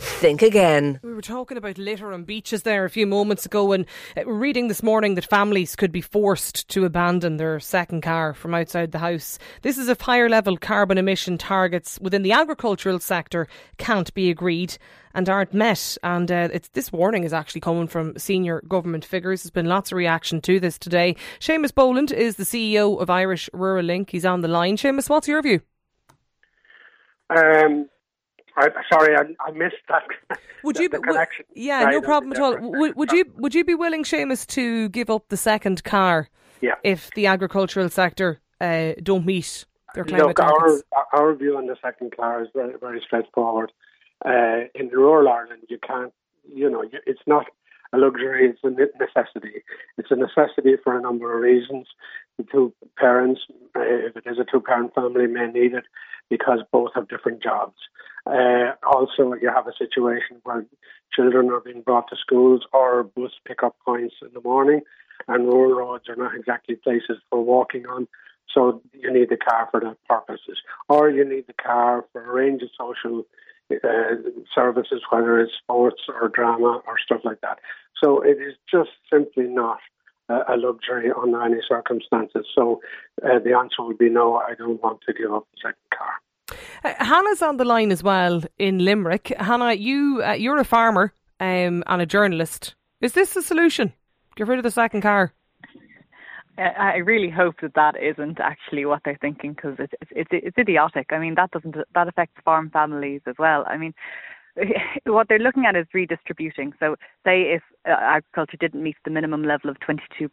Think again. We were talking about litter on beaches there a few moments ago, and uh, reading this morning that families could be forced to abandon their second car from outside the house. This is if higher level carbon emission targets within the agricultural sector can't be agreed and aren't met. And uh, this warning is actually coming from senior government figures. There's been lots of reaction to this today. Seamus Boland is the CEO of Irish Rural Link. He's on the line. Seamus, what's your view? Um, I, sorry, I, I, missed that. Would you? the, be, would, yeah, no problem at all. Would, would you? Would you be willing, Seamus, to give up the second car? Yeah. If the agricultural sector uh, don't meet their climate Look, targets. our our view on the second car is very very straightforward. Uh, in rural Ireland, you can't. You know, it's not a luxury; it's a necessity. It's a necessity for a number of reasons. The two parents, uh, if it is a two-parent family, may need it because both have different jobs. Uh, also, you have a situation where children are being brought to schools or bus pickup points in the morning, and rural roads are not exactly places for walking on. So you need the car for that purposes, or you need the car for a range of social uh, services, whether it's sports or drama or stuff like that. So it is just simply not a luxury under any circumstances. So uh, the answer would be no. I don't want to give up the second car. Uh, Hannah's on the line as well in Limerick. Hannah, you uh, you're a farmer um, and a journalist. Is this the solution? Get rid of the second car. I really hope that that isn't actually what they're thinking because it's, it's it's idiotic. I mean that doesn't that affects farm families as well. I mean what they're looking at is redistributing. So, say if uh, agriculture didn't meet the minimum level of 22%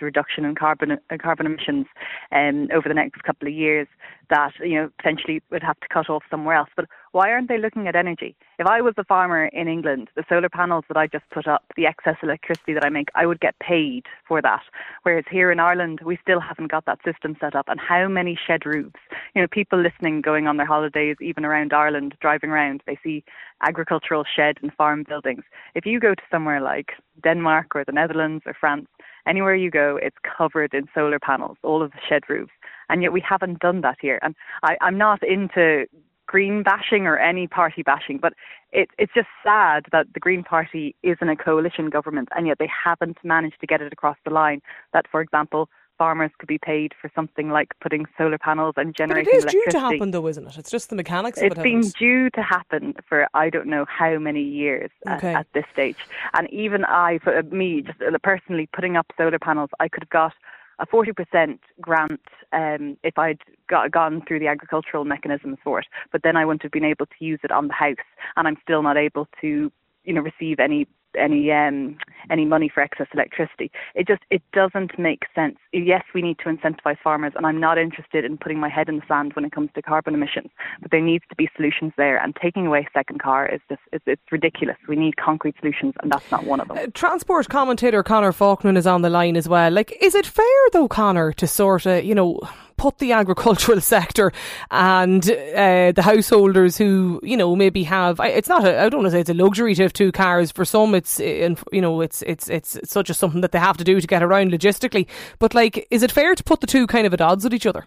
reduction in carbon uh, carbon emissions um, over the next couple of years, that you know potentially would have to cut off somewhere else. But why aren't they looking at energy? If I was a farmer in England, the solar panels that I just put up, the excess electricity that I make, I would get paid for that. Whereas here in Ireland, we still haven't got that system set up. And how many shed roofs? You know, people listening, going on their holidays, even around Ireland, driving around, they see agricultural shed and farm buildings. If you go to somewhere like Denmark or the Netherlands or France, anywhere you go, it's covered in solar panels, all of the shed roofs. And yet we haven't done that here. And I, I'm not into green bashing or any party bashing, but it, it's just sad that the Green Party is in a coalition government and yet they haven't managed to get it across the line. That, for example, farmers could be paid for something like putting solar panels and generating But it is due to happen, though, isn't it? It's just the mechanics it's of it. been due to happen for I don't know how many years okay. at, at, this stage. And even I, for me, just personally, putting up solar panels, I could have got a 40% grant um, if I'd got, gone through the agricultural mechanisms for it. But then I wouldn't have been able to use it on the house, and I'm still not able to, you know, receive any any um, any money for excess electricity. It just it doesn't make sense. Yes, we need to incentivize farmers, and I'm not interested in putting my head in the sand when it comes to carbon emissions. But there needs to be solutions there, and taking away second car is just it's, it's ridiculous. We need concrete solutions, and that's not one of them. Uh, transport commentator Connor Faughnan is on the line as well. Like, is it fair though, Connor, to sort of you know put the agricultural sector and uh, the householders who you know maybe have it's not I don't want to say it's a luxury to have two cars. For some it's you know it's it's it's such a something that they have to do to get around logistically. But like is it fair to put the two kind of at odds with each other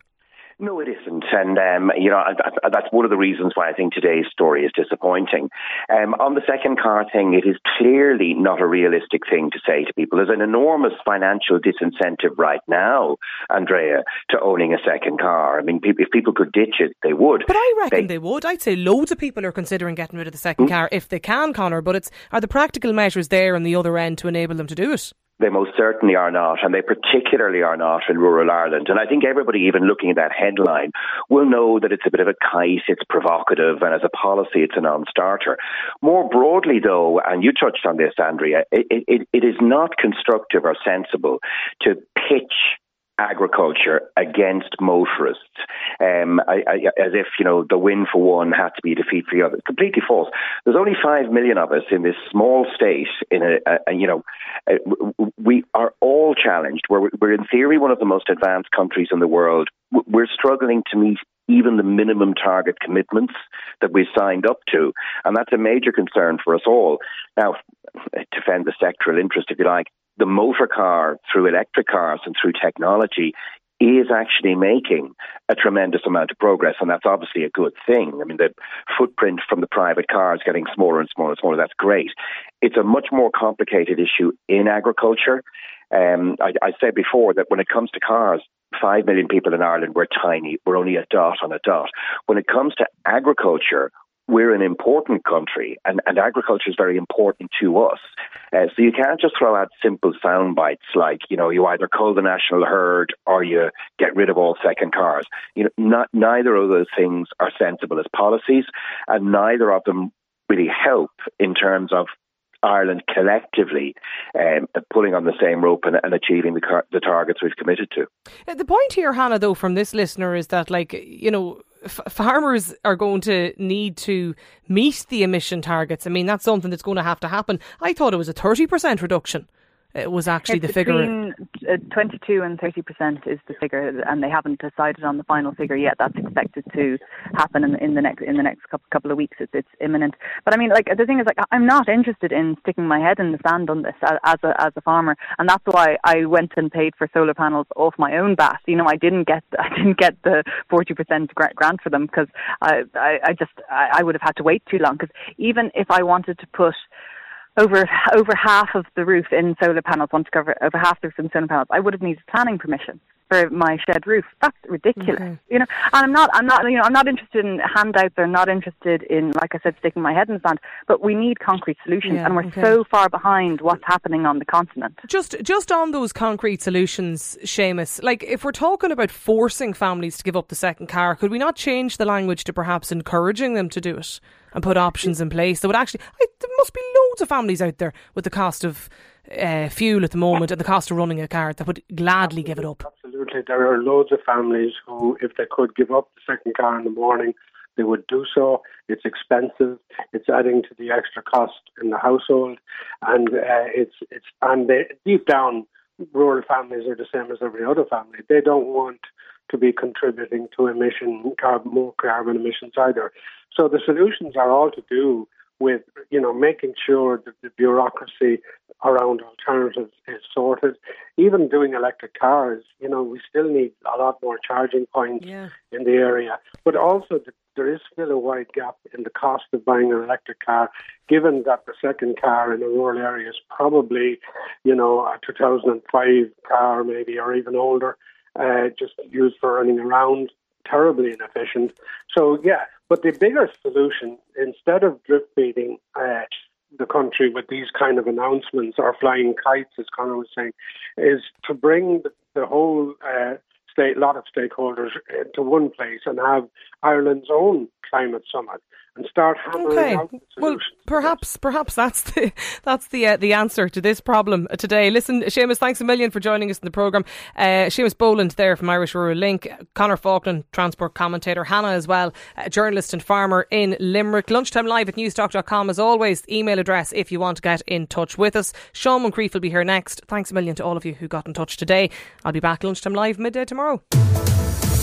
no, it isn't. And, um, you know, that's one of the reasons why I think today's story is disappointing. Um, on the second car thing, it is clearly not a realistic thing to say to people. There's an enormous financial disincentive right now, Andrea, to owning a second car. I mean, if people could ditch it, they would. But I reckon they, they would. I'd say loads of people are considering getting rid of the second mm-hmm. car if they can, Connor. But it's are the practical measures there on the other end to enable them to do it? They most certainly are not, and they particularly are not in rural Ireland. And I think everybody, even looking at that headline, will know that it's a bit of a kite, it's provocative, and as a policy, it's a non starter. More broadly, though, and you touched on this, Andrea, it, it, it is not constructive or sensible to pitch agriculture against motorists, um, I, I, as if you know the win for one had to be defeat for the other. Completely false. There's only five million of us in this small state. In a, a, a you know, a, we are all challenged. We're, we're in theory one of the most advanced countries in the world. We're struggling to meet even the minimum target commitments that we've signed up to. And that's a major concern for us all. Now, defend the sectoral interest, if you like, the motor car through electric cars and through technology is actually making a tremendous amount of progress, and that's obviously a good thing. I mean, the footprint from the private cars getting smaller and smaller and smaller, that's great. It's a much more complicated issue in agriculture. Um, I, I said before that when it comes to cars, five million people in Ireland, we're tiny. We're only a dot on a dot. When it comes to agriculture, we're an important country and, and agriculture is very important to us. Uh, so you can't just throw out simple sound bites like, you know, you either cull the national herd or you get rid of all second cars. You know, not, neither of those things are sensible as policies and neither of them really help in terms of Ireland collectively um, pulling on the same rope and, and achieving the, car- the targets we've committed to. Uh, the point here, Hannah, though, from this listener is that, like, you know, f- farmers are going to need to meet the emission targets. I mean, that's something that's going to have to happen. I thought it was a 30% reduction it was actually it's the figure. Between uh, 22 and 30 percent is the figure, and they haven't decided on the final figure yet. That's expected to happen in, in the next in the next couple of weeks. It's, it's imminent. But I mean, like the thing is, like I'm not interested in sticking my head in the sand on this as a as a farmer, and that's why I went and paid for solar panels off my own bat. You know, I didn't get I didn't get the 40 percent grant for them because I, I I just I, I would have had to wait too long. Because even if I wanted to put over over half of the roof in solar panels, want to cover over half the roof in solar panels, I would have needed planning permission for my shed roof. That's ridiculous. Okay. You know, and I'm not I'm not you know, I'm not interested in handouts or not interested in like I said, sticking my head in the sand. But we need concrete solutions yeah, and we're okay. so far behind what's happening on the continent. Just just on those concrete solutions, Seamus, like if we're talking about forcing families to give up the second car, could we not change the language to perhaps encouraging them to do it? and put options in place that would actually. I, must be loads of families out there with the cost of uh, fuel at the moment and the cost of running a car that would gladly give it up. Absolutely, there are loads of families who, if they could give up the second car in the morning, they would do so. It's expensive. It's adding to the extra cost in the household, and uh, it's it's and they, deep down, rural families are the same as every other family. They don't want to be contributing to emission carbon, more carbon emissions either. So the solutions are all to do with you know making sure that the bureaucracy around alternatives is sorted. Even doing electric cars, you know, we still need a lot more charging points yeah. in the area. But also, the, there is still a wide gap in the cost of buying an electric car, given that the second car in a rural area is probably, you know, a 2005 car, maybe, or even older, uh, just used for running around terribly inefficient. So, yeah, but the bigger solution, instead of drip feeding uh, the country with these kind of announcements or flying kites, as Conor was saying, is to bring the, whole uh, state, lot of stakeholders to one place and have Ireland's own climate summit and start hammering okay. out Well, perhaps perhaps that's the that's the uh, the answer to this problem today. Listen, Seamus, thanks a million for joining us in the programme. Uh, Seamus Boland there from Irish Rural Link, Connor Faughnan, transport commentator, Hannah as well, journalist and farmer in Limerick. Lunchtime live at newstalk.com as always. Email address if you want to get in touch with us. Sean Moncrieff will be here next. Thanks a million to all of you who got in touch today. I'll be back lunchtime live midday tomorrow.